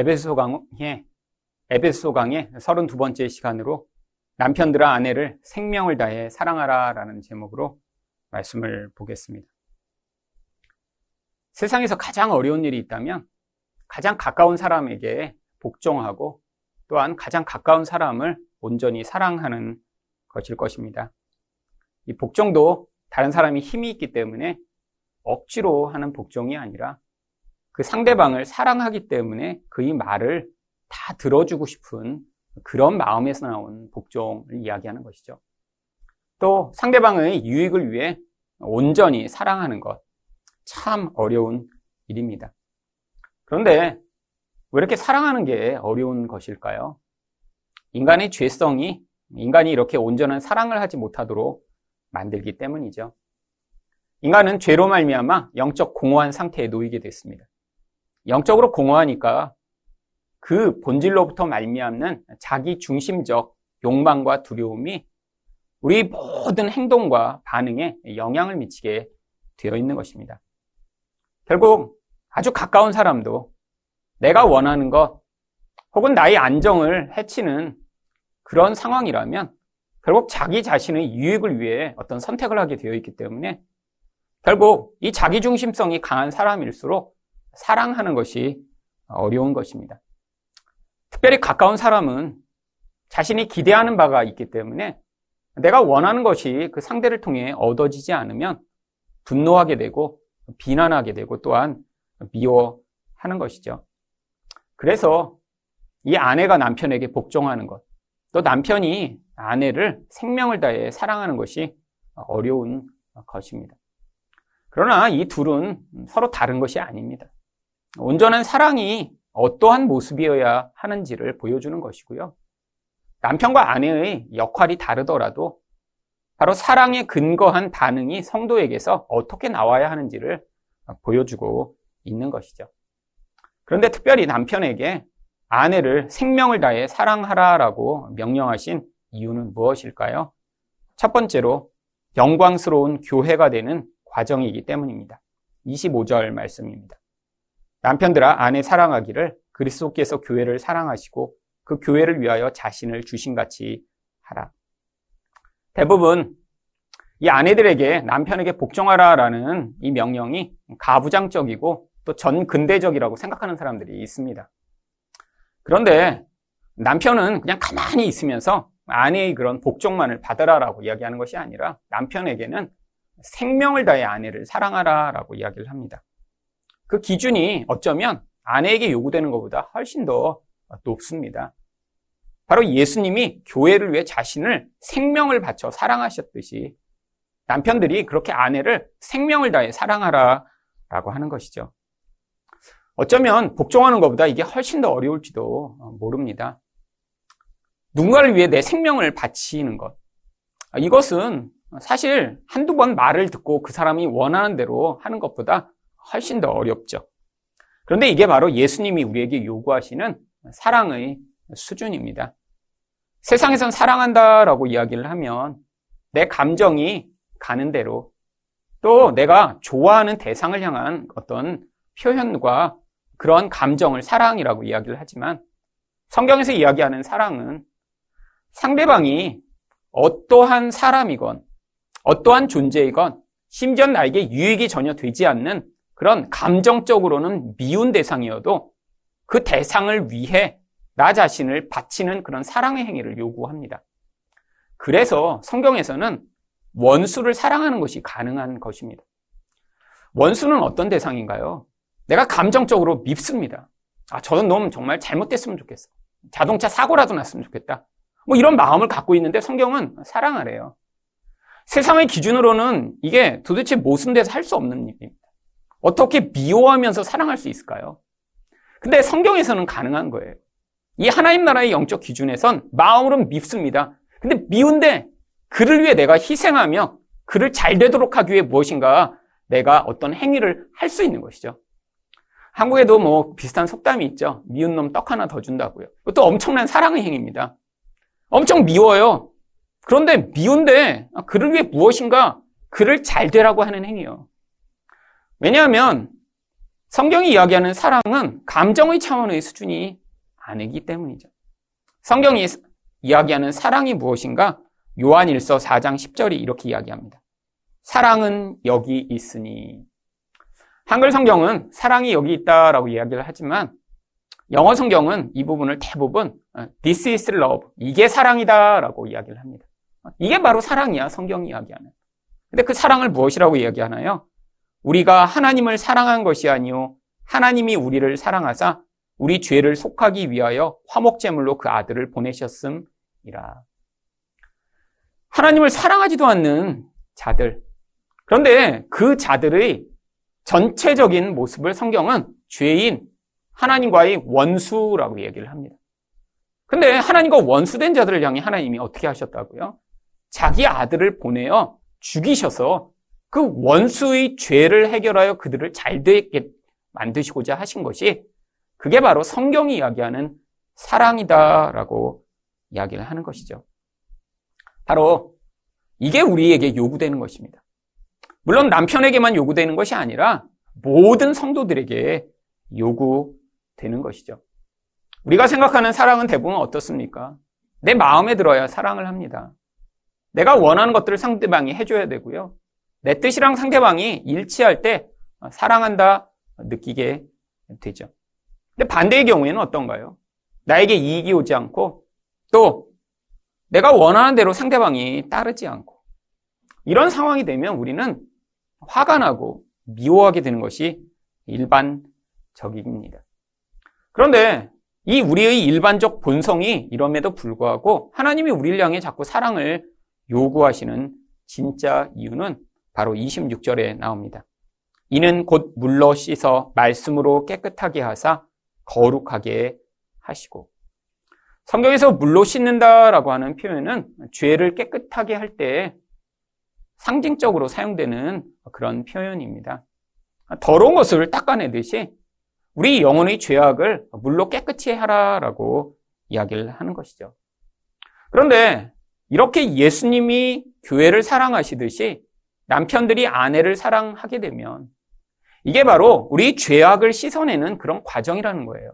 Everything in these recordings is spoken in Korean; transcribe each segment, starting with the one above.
에베소 강의, 에베소 강의 32번째 시간으로 남편들아 아내를 생명을 다해 사랑하라 라는 제목으로 말씀을 보겠습니다. 세상에서 가장 어려운 일이 있다면 가장 가까운 사람에게 복종하고 또한 가장 가까운 사람을 온전히 사랑하는 것일 것입니다. 이 복종도 다른 사람이 힘이 있기 때문에 억지로 하는 복종이 아니라 그 상대방을 사랑하기 때문에 그의 말을 다 들어주고 싶은 그런 마음에서 나온 복종을 이야기하는 것이죠. 또 상대방의 유익을 위해 온전히 사랑하는 것. 참 어려운 일입니다. 그런데 왜 이렇게 사랑하는 게 어려운 것일까요? 인간의 죄성이 인간이 이렇게 온전한 사랑을 하지 못하도록 만들기 때문이죠. 인간은 죄로 말미암아 영적 공허한 상태에 놓이게 됐습니다. 영적으로 공허하니까 그 본질로부터 말미암는 자기 중심적 욕망과 두려움이 우리 모든 행동과 반응에 영향을 미치게 되어 있는 것입니다. 결국 아주 가까운 사람도 내가 원하는 것 혹은 나의 안정을 해치는 그런 상황이라면 결국 자기 자신의 유익을 위해 어떤 선택을 하게 되어 있기 때문에 결국 이 자기중심성이 강한 사람일수록 사랑하는 것이 어려운 것입니다. 특별히 가까운 사람은 자신이 기대하는 바가 있기 때문에 내가 원하는 것이 그 상대를 통해 얻어지지 않으면 분노하게 되고 비난하게 되고 또한 미워하는 것이죠. 그래서 이 아내가 남편에게 복종하는 것, 또 남편이 아내를 생명을 다해 사랑하는 것이 어려운 것입니다. 그러나 이 둘은 서로 다른 것이 아닙니다. 온전한 사랑이 어떠한 모습이어야 하는지를 보여주는 것이고요. 남편과 아내의 역할이 다르더라도 바로 사랑에 근거한 반응이 성도에게서 어떻게 나와야 하는지를 보여주고 있는 것이죠. 그런데 특별히 남편에게 아내를 생명을 다해 사랑하라라고 명령하신 이유는 무엇일까요? 첫 번째로 영광스러운 교회가 되는 과정이기 때문입니다. 25절 말씀입니다. 남편들아 아내 사랑하기를 그리스도께서 교회를 사랑하시고 그 교회를 위하여 자신을 주신같이 하라. 대부분 이 아내들에게 남편에게 복종하라라는 이 명령이 가부장적이고 또 전근대적이라고 생각하는 사람들이 있습니다. 그런데 남편은 그냥 가만히 있으면서 아내의 그런 복종만을 받으라라고 이야기하는 것이 아니라 남편에게는 생명을 다해 아내를 사랑하라라고 이야기를 합니다. 그 기준이 어쩌면 아내에게 요구되는 것보다 훨씬 더 높습니다. 바로 예수님이 교회를 위해 자신을 생명을 바쳐 사랑하셨듯이 남편들이 그렇게 아내를 생명을 다해 사랑하라 라고 하는 것이죠. 어쩌면 복종하는 것보다 이게 훨씬 더 어려울지도 모릅니다. 누군가를 위해 내 생명을 바치는 것. 이것은 사실 한두 번 말을 듣고 그 사람이 원하는 대로 하는 것보다 훨씬 더 어렵죠. 그런데 이게 바로 예수님이 우리에게 요구하시는 사랑의 수준입니다. 세상에선 사랑한다라고 이야기를 하면 내 감정이 가는 대로 또 내가 좋아하는 대상을 향한 어떤 표현과 그런 감정을 사랑이라고 이야기를 하지만 성경에서 이야기하는 사랑은 상대방이 어떠한 사람이건 어떠한 존재이건 심지어 나에게 유익이 전혀 되지 않는 그런 감정적으로는 미운 대상이어도 그 대상을 위해 나 자신을 바치는 그런 사랑의 행위를 요구합니다. 그래서 성경에서는 원수를 사랑하는 것이 가능한 것입니다. 원수는 어떤 대상인가요? 내가 감정적으로 밉습니다. 아, 저는 놈 정말 잘못됐으면 좋겠어. 자동차 사고라도 났으면 좋겠다. 뭐 이런 마음을 갖고 있는데 성경은 사랑하래요. 세상의 기준으로는 이게 도대체 데서 할 수 없는 일입니다. 어떻게 미워하면서 사랑할 수 있을까요? 근데 성경에서는 가능한 거예요. 이 하나님 나라의 영적 기준에선 마음으로는 밉습니다. 근데 미운데 그를 위해 내가 희생하며 그를 잘 되도록 하기 위해 무엇인가 내가 어떤 행위를 할 수 있는 것이죠. 한국에도 뭐 비슷한 속담이 있죠. 미운 놈 떡 하나 더 준다고요. 이것도 엄청난 사랑의 행위입니다. 엄청 미워요. 그런데 미운데 그를 위해 무엇인가 그를 잘 되라고 하는 행위요. 왜냐하면 성경이 이야기하는 사랑은 감정의 차원의 수준이 아니기 때문이죠. 성경이 이야기하는 사랑이 무엇인가? 요한 1서 4장 10절이 이렇게 이야기합니다. 사랑은 여기 있으니. 한글 성경은 사랑이 여기 있다라고 이야기를 하지만 영어 성경은 이 부분을 대부분 어, This is love. 이게 사랑이다라고 이야기를 합니다. 이게 바로 사랑이야. 성경이 이야기하는. 근데 그 사랑을 무엇이라고 이야기하나요? 우리가 하나님을 사랑한 것이 아니요 하나님이 우리를 사랑하사 우리 죄를 속하기 위하여 화목제물로 그 아들을 보내셨음이라. 하나님을 사랑하지도 않는 자들. 그런데 그 자들의 전체적인 모습을 성경은 죄인, 하나님과의 원수라고 얘기를 합니다. 근데 하나님과 원수된 자들을 향해 하나님이 어떻게 하셨다고요? 자기 아들을 보내어 죽이셔서 그 원수의 죄를 해결하여 그들을 잘 되게 만드시고자 하신 것이 그게 바로 성경이 이야기하는 사랑이다라고 이야기를 하는 것이죠. 바로 이게 우리에게 요구되는 것입니다. 물론 남편에게만 요구되는 것이 아니라 모든 성도들에게 요구되는 것이죠. 우리가 생각하는 사랑은 대부분 어떻습니까? 내 마음에 들어야 사랑을 합니다. 내가 원하는 것들을 상대방이 해줘야 되고요. 내 뜻이랑 상대방이 일치할 때 사랑한다 느끼게 되죠. 근데 반대의 경우에는 어떤가요? 나에게 이익이 오지 않고 또 내가 원하는 대로 상대방이 따르지 않고 이런 상황이 되면 우리는 화가 나고 미워하게 되는 것이 일반적입니다. 그런데 이 우리의 일반적 본성이 이럼에도 불구하고 하나님이 우리를 향해 자꾸 사랑을 요구하시는 진짜 이유는 바로 26절에 나옵니다. 이는 곧 물로 씻어 말씀으로 깨끗하게 하사 거룩하게 하시고 성경에서 물로 씻는다라고 하는 표현은 죄를 깨끗하게 할 때 상징적으로 사용되는 그런 표현입니다. 더러운 것을 닦아내듯이 우리 영혼의 죄악을 물로 깨끗이 하라라고 이야기를 하는 것이죠. 그런데 이렇게 예수님이 교회를 사랑하시듯이 남편들이 아내를 사랑하게 되면 이게 바로 우리 죄악을 씻어내는 그런 과정이라는 거예요.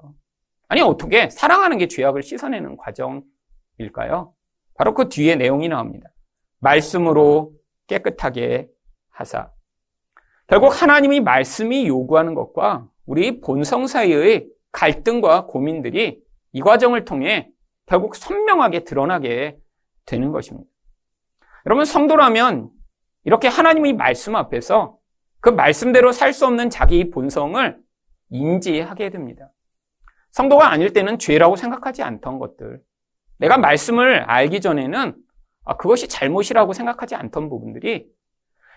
아니, 어떻게 사랑하는 게 죄악을 씻어내는 과정일까요? 바로 그 뒤에 내용이 나옵니다. 말씀으로 깨끗하게 하사. 결국 하나님이 말씀이 요구하는 것과 우리 본성 사이의 갈등과 고민들이 이 과정을 통해 결국 선명하게 드러나게 되는 것입니다. 여러분, 성도라면 이렇게 하나님의 말씀 앞에서 그 말씀대로 살 수 없는 자기 본성을 인지하게 됩니다. 성도가 아닐 때는 죄라고 생각하지 않던 것들. 내가 말씀을 알기 전에는 아, 그것이 잘못이라고 생각하지 않던 부분들이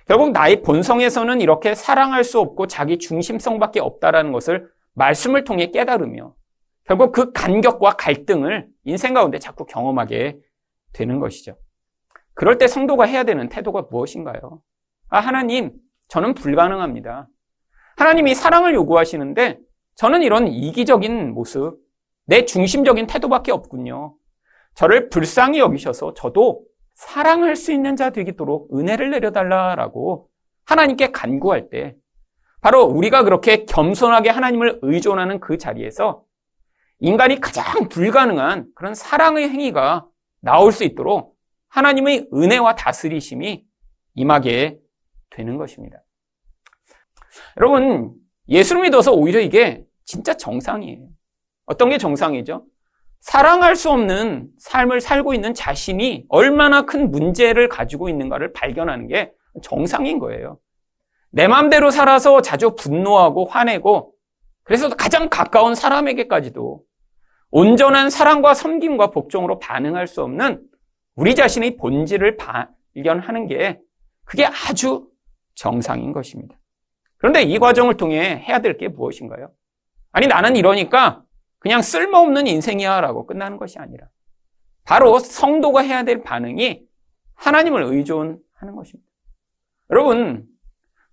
결국 나의 본성에서는 이렇게 사랑할 수 없고 자기 중심성밖에 없다라는 것을 말씀을 통해 깨달으며 결국 그 간격과 갈등을 인생 가운데 자꾸 경험하게 되는 것이죠. 그럴 때 성도가 해야 되는 태도가 무엇인가요? 아, 하나님, 저는 불가능합니다. 하나님이 사랑을 요구하시는데 저는 이런 이기적인 모습, 내 중심적인 태도밖에 없군요. 저를 불쌍히 여기셔서 저도 사랑할 수 있는 자 되도록 은혜를 내려달라라고 하나님께 간구할 때 바로 우리가 그렇게 겸손하게 하나님을 의존하는 그 자리에서 인간이 가장 불가능한 그런 사랑의 행위가 나올 수 있도록 하나님의 은혜와 다스리심이 임하게 되는 것입니다. 여러분, 예수를 믿어서 오히려 이게 진짜 정상이에요. 어떤 게 정상이죠? 사랑할 수 없는 삶을 살고 있는 자신이 얼마나 큰 문제를 가지고 있는가를 발견하는 게 정상인 거예요. 내 마음대로 살아서 자주 분노하고 화내고 그래서 가장 가까운 사람에게까지도 온전한 사랑과 섬김과 복종으로 반응할 수 없는 우리 자신의 본질을 발견하는 게 그게 아주 정상인 것입니다. 그런데 이 과정을 통해 해야 될 게 무엇인가요? 아니, 나는 이러니까 그냥 쓸모없는 인생이야 라고 끝나는 것이 아니라 바로 성도가 해야 될 반응이 하나님을 의존하는 것입니다. 여러분,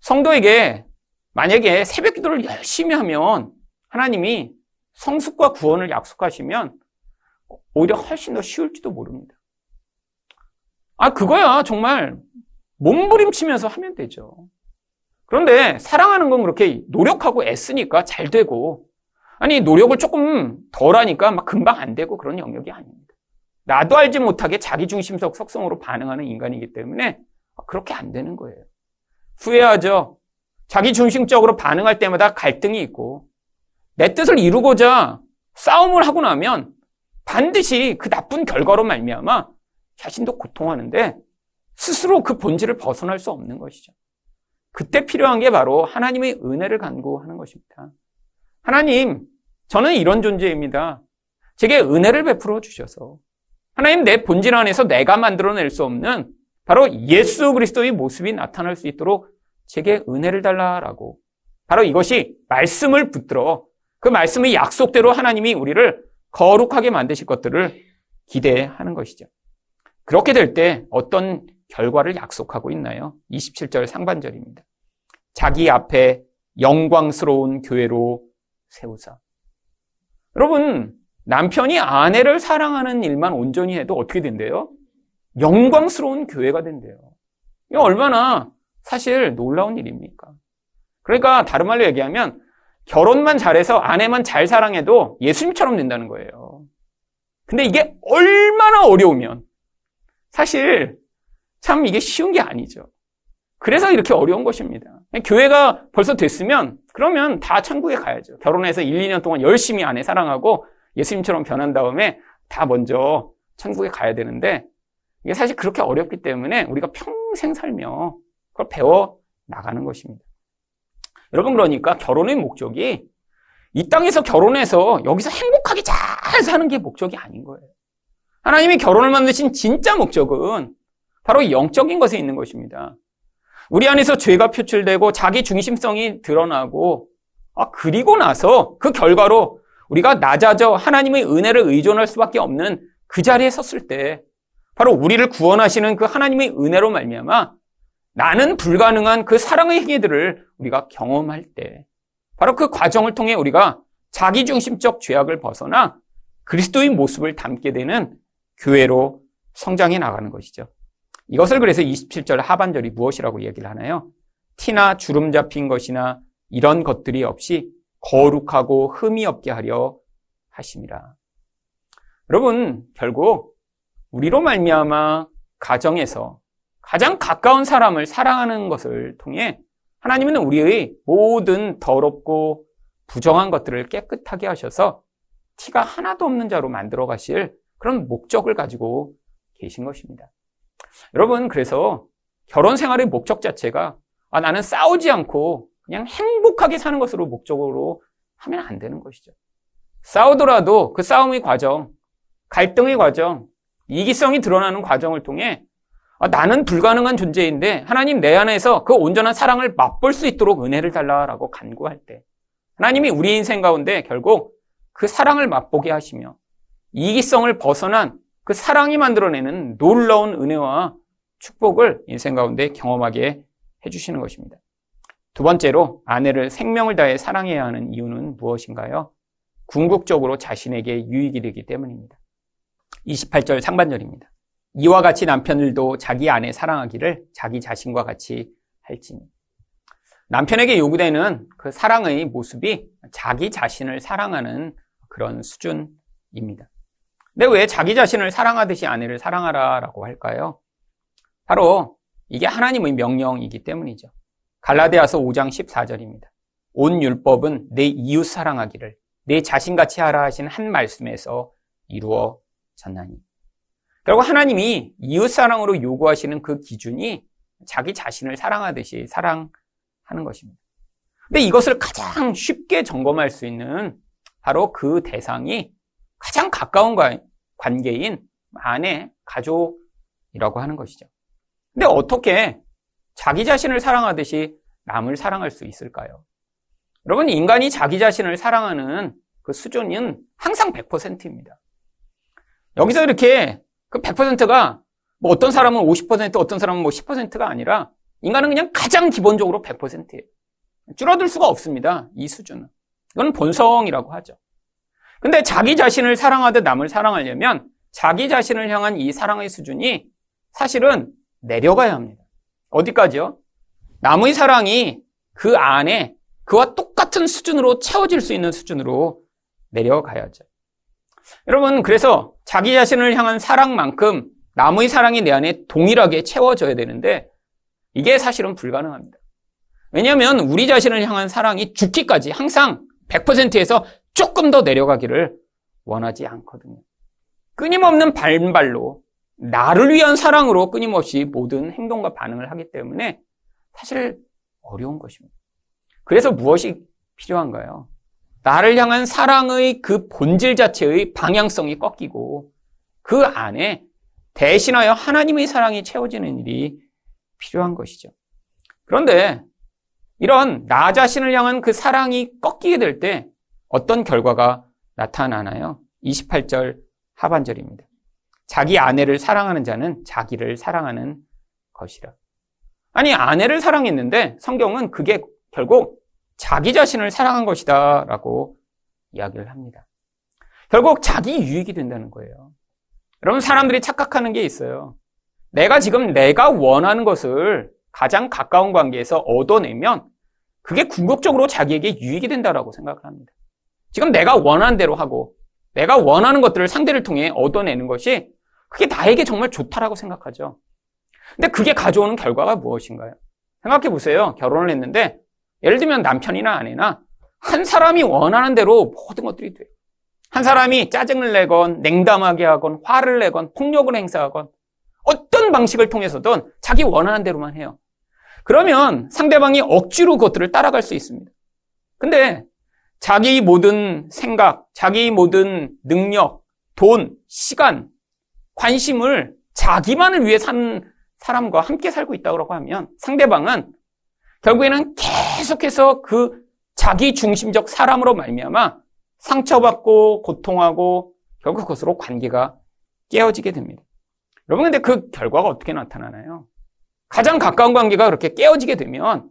성도에게 만약에 새벽 기도를 열심히 하면 하나님이 성숙과 구원을 약속하시면 오히려 훨씬 더 쉬울지도 모릅니다. 아, 그거야. 정말 몸부림치면서 하면 되죠. 그런데 사랑하는 건 그렇게 노력하고 애쓰니까 잘 되고, 아니, 노력을 조금 덜 하니까 막 금방 안 되고 그런 영역이 아닙니다. 나도 알지 못하게 자기중심적 속성으로 반응하는 인간이기 때문에 그렇게 안 되는 거예요. 후회하죠. 자기중심적으로 반응할 때마다 갈등이 있고, 내 뜻을 이루고자 싸움을 하고 나면 반드시 그 나쁜 결과로 말미암아 자신도 고통하는데 스스로 그 본질을 벗어날 수 없는 것이죠. 그때 필요한 게 바로 하나님의 은혜를 간구하는 것입니다. 하나님, 저는 이런 존재입니다. 제게 은혜를 베풀어 주셔서 하나님 내 본질 안에서 내가 만들어낼 수 없는 바로 예수 그리스도의 모습이 나타날 수 있도록 제게 은혜를 달라라고 바로 이것이 말씀을 붙들어 그 말씀의 약속대로 하나님이 우리를 거룩하게 만드실 것들을 기대하는 것이죠. 그렇게 될 때 어떤 결과를 약속하고 있나요? 27절 상반절입니다. 자기 앞에 영광스러운 교회로 세우사. 여러분, 남편이 아내를 사랑하는 일만 온전히 해도 어떻게 된대요? 영광스러운 교회가 된대요. 이거 얼마나 사실 놀라운 일입니까? 그러니까 다른 말로 얘기하면 결혼만 잘해서 아내만 잘 사랑해도 예수님처럼 된다는 거예요. 근데 이게 얼마나 어려우면 사실 참 이게 쉬운 게 아니죠. 그래서 이렇게 어려운 것입니다. 교회가 벌써 됐으면 그러면 다 천국에 가야죠. 결혼해서 1, 2년 동안 열심히 아내 사랑하고 예수님처럼 변한 다음에 다 먼저 천국에 가야 되는데 이게 사실 그렇게 어렵기 때문에 우리가 평생 살며 그걸 배워 나가는 것입니다. 여러분 그러니까 결혼의 목적이 이 땅에서 결혼해서 여기서 행복하게 잘 사는 게 목적이 아닌 거예요. 하나님이 결혼을 만드신 진짜 목적은 바로 영적인 것에 있는 것입니다. 우리 안에서 죄가 표출되고 자기 중심성이 드러나고 아, 그리고 나서 그 결과로 우리가 낮아져 하나님의 은혜를 의존할 수밖에 없는 그 자리에 섰을 때 바로 우리를 구원하시는 그 하나님의 은혜로 말미암아 나는 불가능한 그 사랑의 행위들을 우리가 경험할 때 바로 그 과정을 통해 우리가 자기중심적 죄악을 벗어나 그리스도의 모습을 담게 되는 교회로 성장해 나가는 것이죠. 이것을 그래서 27절 하반절이 무엇이라고 얘기를 하나요? 티나 주름 잡힌 것이나 이런 것들이 없이 거룩하고 흠이 없게 하려 하심이라. 여러분 결국 우리로 말미암아 가정에서 가장 가까운 사람을 사랑하는 것을 통해 하나님은 우리의 모든 더럽고 부정한 것들을 깨끗하게 하셔서 티가 하나도 없는 자로 만들어 가실 그런 목적을 가지고 계신 것입니다. 여러분, 그래서 결혼 생활의 목적 자체가 아, 나는 싸우지 않고 그냥 행복하게 사는 것으로 목적으로 하면 안 되는 것이죠. 싸우더라도 그 싸움의 과정, 갈등의 과정, 이기성이 드러나는 과정을 통해 아, 나는 불가능한 존재인데 하나님 내 안에서 그 온전한 사랑을 맛볼 수 있도록 은혜를 달라라고 간구할 때 하나님이 우리 인생 가운데 결국 그 사랑을 맛보게 하시며 이기성을 벗어난 그 사랑이 만들어내는 놀라운 은혜와 축복을 인생 가운데 경험하게 해주시는 것입니다. 두 번째로 아내를 생명을 다해 사랑해야 하는 이유는 무엇인가요? 궁극적으로 자신에게 유익이 되기 때문입니다. 28절 상반절입니다. 이와 같이 남편들도 자기 아내 사랑하기를 자기 자신과 같이 할지니. 남편에게 요구되는 그 사랑의 모습이 자기 자신을 사랑하는 그런 수준입니다. 근데 왜 자기 자신을 사랑하듯이 아내를 사랑하라라고 할까요? 바로 이게 하나님의 명령이기 때문이죠. 갈라디아서 5장 14절입니다. 온 율법은 내 이웃 사랑하기를 내 자신같이 하라 하신 한 말씀에서 이루어졌나니. 결국 하나님이 이웃 사랑으로 요구하시는 그 기준이 자기 자신을 사랑하듯이 사랑하는 것입니다. 근데 이것을 가장 쉽게 점검할 수 있는 바로 그 대상이 가장 가까운 관계인 아내, 가족이라고 하는 것이죠. 근데 어떻게 자기 자신을 사랑하듯이 남을 사랑할 수 있을까요? 여러분, 인간이 자기 자신을 사랑하는 그 수준은 항상 100%입니다. 여기서 이렇게 그 100%가 뭐 어떤 사람은 50%, 어떤 사람은 뭐 10%가 아니라 인간은 그냥 가장 기본적으로 100%예요. 줄어들 수가 없습니다. 이 수준은. 이건 본성이라고 하죠. 근데 자기 자신을 사랑하듯 남을 사랑하려면 자기 자신을 향한 이 사랑의 수준이 사실은 내려가야 합니다. 어디까지요? 남의 사랑이 그 안에 그와 똑같은 수준으로 채워질 수 있는 수준으로 내려가야죠. 여러분, 그래서 자기 자신을 향한 사랑만큼 남의 사랑이 내 안에 동일하게 채워져야 되는데 이게 사실은 불가능합니다. 왜냐하면 우리 자신을 향한 사랑이 죽기까지 항상 100%에서 조금 더 내려가기를 원하지 않거든요. 끊임없는 반발로 나를 위한 사랑으로 끊임없이 모든 행동과 반응을 하기 때문에 사실 어려운 것입니다. 그래서 무엇이 필요한가요? 나를 향한 사랑의 그 본질 자체의 방향성이 꺾이고 그 안에 대신하여 하나님의 사랑이 채워지는 일이 필요한 것이죠. 그런데 이런 나 자신을 향한 그 사랑이 꺾이게 될 때 어떤 결과가 나타나나요? 28절 하반절입니다. 자기 아내를 사랑하는 자는 자기를 사랑하는 것이라. 아니, 아내를 사랑했는데 성경은 그게 결국 자기 자신을 사랑한 것이다 라고 이야기를 합니다. 결국 자기 유익이 된다는 거예요. 여러분, 사람들이 착각하는 게 있어요. 내가 지금 내가 원하는 것을 가장 가까운 관계에서 얻어내면 그게 궁극적으로 자기에게 유익이 된다라고 생각을 합니다. 지금 내가 원하는 대로 하고 내가 원하는 것들을 상대를 통해 얻어내는 것이 그게 나에게 정말 좋다라고 생각하죠. 근데 그게 가져오는 결과가 무엇인가요? 생각해 보세요. 결혼을 했는데 예를 들면 남편이나 아내나 한 사람이 원하는 대로 모든 것들이 돼요. 한 사람이 짜증을 내건 냉담하게 하건 화를 내건 폭력을 행사하건 어떤 방식을 통해서든 자기 원하는 대로만 해요. 그러면 상대방이 억지로 그것들을 따라갈 수 있습니다. 근데 자기 모든 생각, 자기 모든 능력, 돈, 시간, 관심을 자기만을 위해 산 사람과 함께 살고 있다고 하면 상대방은 결국에는 계속해서 그 자기 중심적 사람으로 말미암아 상처받고 고통하고 결국 그것으로 관계가 깨어지게 됩니다. 여러분 근데 그 결과가 어떻게 나타나나요? 가장 가까운 관계가 그렇게 깨어지게 되면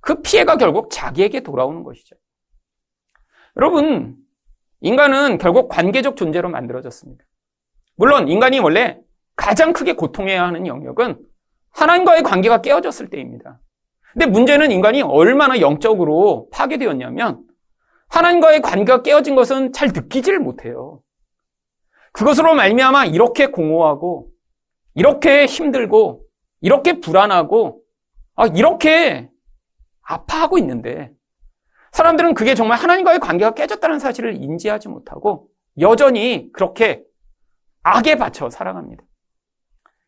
그 피해가 결국 자기에게 돌아오는 것이죠. 여러분, 인간은 결국 관계적 존재로 만들어졌습니다. 물론 인간이 원래 가장 크게 고통해야 하는 영역은 하나님과의 관계가 깨어졌을 때입니다. 근데 문제는 인간이 얼마나 영적으로 파괴되었냐면 하나님과의 관계가 깨어진 것은 잘 느끼지를 못해요. 그것으로 말미암아 이렇게 공허하고 이렇게 힘들고 이렇게 불안하고 아, 이렇게 아파하고 있는데 사람들은 그게 정말 하나님과의 관계가 깨졌다는 사실을 인지하지 못하고 여전히 그렇게 악에 바쳐 살아갑니다.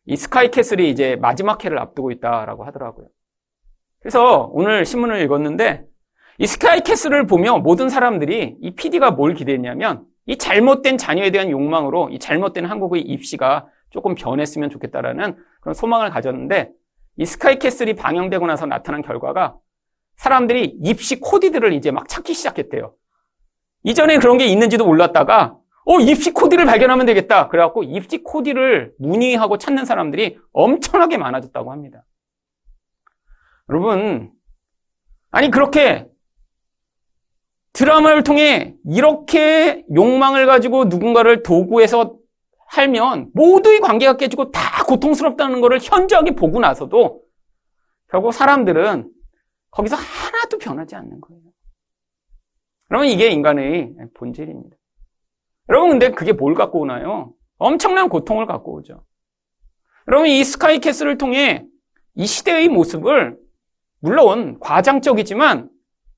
이 스카이캐슬이 이제 마지막 회를 앞두고 있다라고 하더라고요. 그래서 오늘 신문을 읽었는데 이 스카이캐슬을 보며 모든 사람들이 이 PD가 뭘 기대했냐면 이 잘못된 자녀에 대한 욕망으로 이 잘못된 한국의 입시가 조금 변했으면 좋겠다라는 그런 소망을 가졌는데 이 스카이캐슬이 방영되고 나서 나타난 결과가 사람들이 입시 코디들을 이제 막 찾기 시작했대요. 이전에 그런 게 있는지도 몰랐다가 어 입시 코디를 발견하면 되겠다. 그래갖고 입시 코디를 문의하고 찾는 사람들이 엄청나게 많아졌다고 합니다. 여러분 아니 그렇게 드라마를 통해 이렇게 욕망을 가지고 누군가를 도구해서 살면 모두의 관계가 깨지고 다 고통스럽다는 것을 현저하게 보고 나서도 결국 사람들은 거기서 하나도 변하지 않는 거예요. 여러분 이게 인간의 본질입니다. 여러분 근데 그게 뭘 갖고 오나요? 엄청난 고통을 갖고 오죠. 여러분 이 스카이캐슬을 통해 이 시대의 모습을 물론 과장적이지만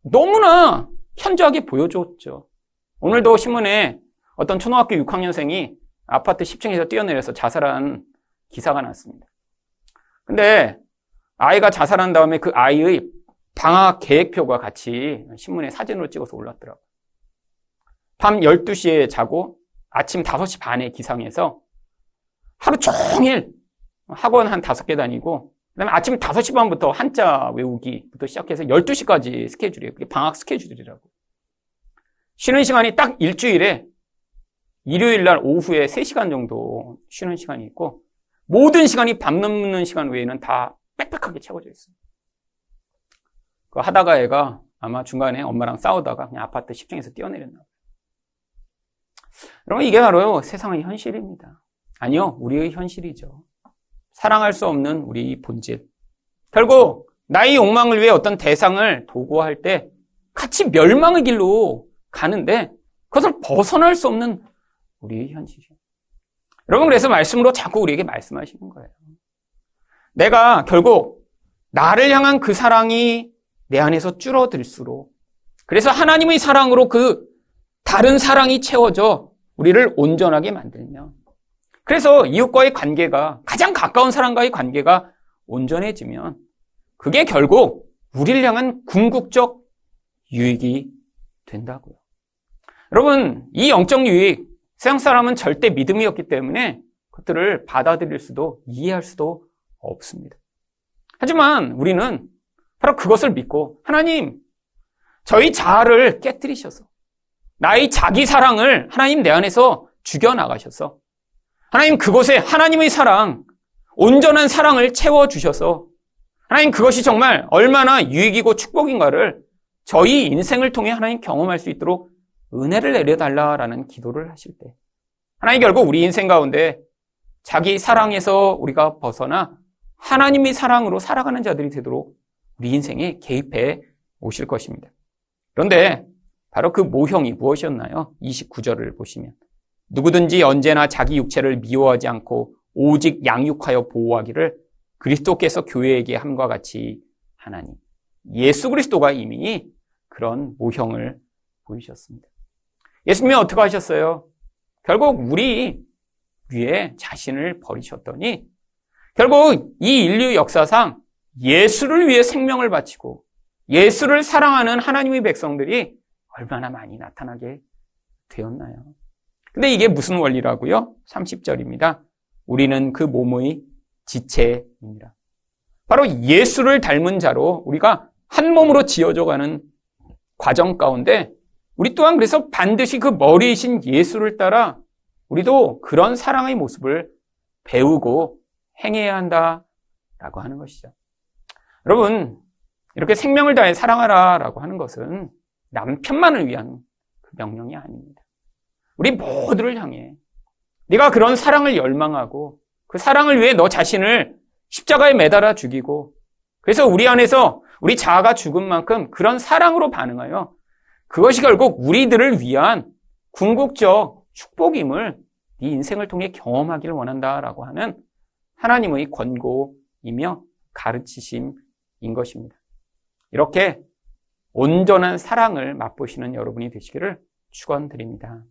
너무나 현저하게 보여줬죠. 오늘도 신문에 어떤 초등학교 6학년생이 아파트 10층에서 뛰어내려서 자살한 기사가 났습니다. 근데 아이가 자살한 다음에 그 아이의 방학 계획표가 같이 신문에 사진으로 찍어서 올랐더라고요. 밤 12시에 자고 아침 5시 반에 기상해서 하루 종일 학원 한 5개 다니고 그다음에 아침 5시 반부터 한자 외우기부터 시작해서 12시까지 스케줄이에요. 그게 방학 스케줄이라고. 쉬는 시간이 딱 일주일에 일요일 날 오후에 3시간 정도 쉬는 시간이 있고 모든 시간이 밤 넘는 시간 외에는 다 빽빽하게 채워져 있어요. 그 하다가 애가 아마 중간에 엄마랑 싸우다가 그냥 아파트 10층에서 뛰어내렸나 봐요. 여러분 이게 바로 세상의 현실입니다. 아니요, 우리의 현실이죠. 사랑할 수 없는 우리 본질. 결국 나의 욕망을 위해 어떤 대상을 도구할 때 같이 멸망의 길로 가는데 그것을 벗어날 수 없는 우리의 현실이죠. 여러분 그래서 말씀으로 자꾸 우리에게 말씀하시는 거예요. 내가 결국 나를 향한 그 사랑이 내 안에서 줄어들수록 그래서 하나님의 사랑으로 그 다른 사랑이 채워져 우리를 온전하게 만들면 그래서 이웃과의 관계가 가장 가까운 사람과의 관계가 온전해지면 그게 결국 우리를 향한 궁극적 유익이 된다고요. 여러분, 이 영적 유익, 세상 사람은 절대 믿음이 없기 때문에 그것들을 받아들일 수도 이해할 수도 없습니다. 하지만 우리는 바로 그것을 믿고 하나님, 저희 자아를 깨뜨리셔서 나의 자기 사랑을 하나님 내 안에서 죽여나가셔서 하나님 그곳에 하나님의 사랑, 온전한 사랑을 채워주셔서 하나님 그것이 정말 얼마나 유익이고 축복인가를 저희 인생을 통해 하나님 경험할 수 있도록 은혜를 내려달라라는 기도를 하실 때 하나님 결국 우리 인생 가운데 자기 사랑에서 우리가 벗어나 하나님의 사랑으로 살아가는 자들이 되도록 우리 인생에 개입해 오실 것입니다. 그런데 바로 그 모형이 무엇이었나요? 29절을 보시면 누구든지 언제나 자기 육체를 미워하지 않고 오직 양육하여 보호하기를 그리스도께서 교회에게 함과 같이 하나니 예수 그리스도가 이미 그런 모형을 보이셨습니다. 예수님이 어떻게 하셨어요? 결국 우리 위에 자신을 버리셨더니 결국 이 인류 역사상 예수를 위해 생명을 바치고 예수를 사랑하는 하나님의 백성들이 얼마나 많이 나타나게 되었나요? 근데 이게 무슨 원리라고요? 30절입니다. 우리는 그 몸의 지체입니다. 바로 예수를 닮은 자로 우리가 한 몸으로 지어져 가는 과정 가운데 우리 또한 그래서 반드시 그 머리이신 예수를 따라 우리도 그런 사랑의 모습을 배우고 행해야 한다라고 하는 것이죠. 여러분, 이렇게 생명을 다해 사랑하라 라고 하는 것은 남편만을 위한 그 명령이 아닙니다. 우리 모두를 향해 네가 그런 사랑을 열망하고 그 사랑을 위해 너 자신을 십자가에 매달아 죽이고 그래서 우리 안에서 우리 자아가 죽은 만큼 그런 사랑으로 반응하여 그것이 결국 우리들을 위한 궁극적 축복임을 네 인생을 통해 경험하기를 원한다라고 하는 하나님의 권고이며 가르치심 인 것입니다. 이렇게 온전한 사랑을 맛보시는 여러분이 되시기를 축원드립니다.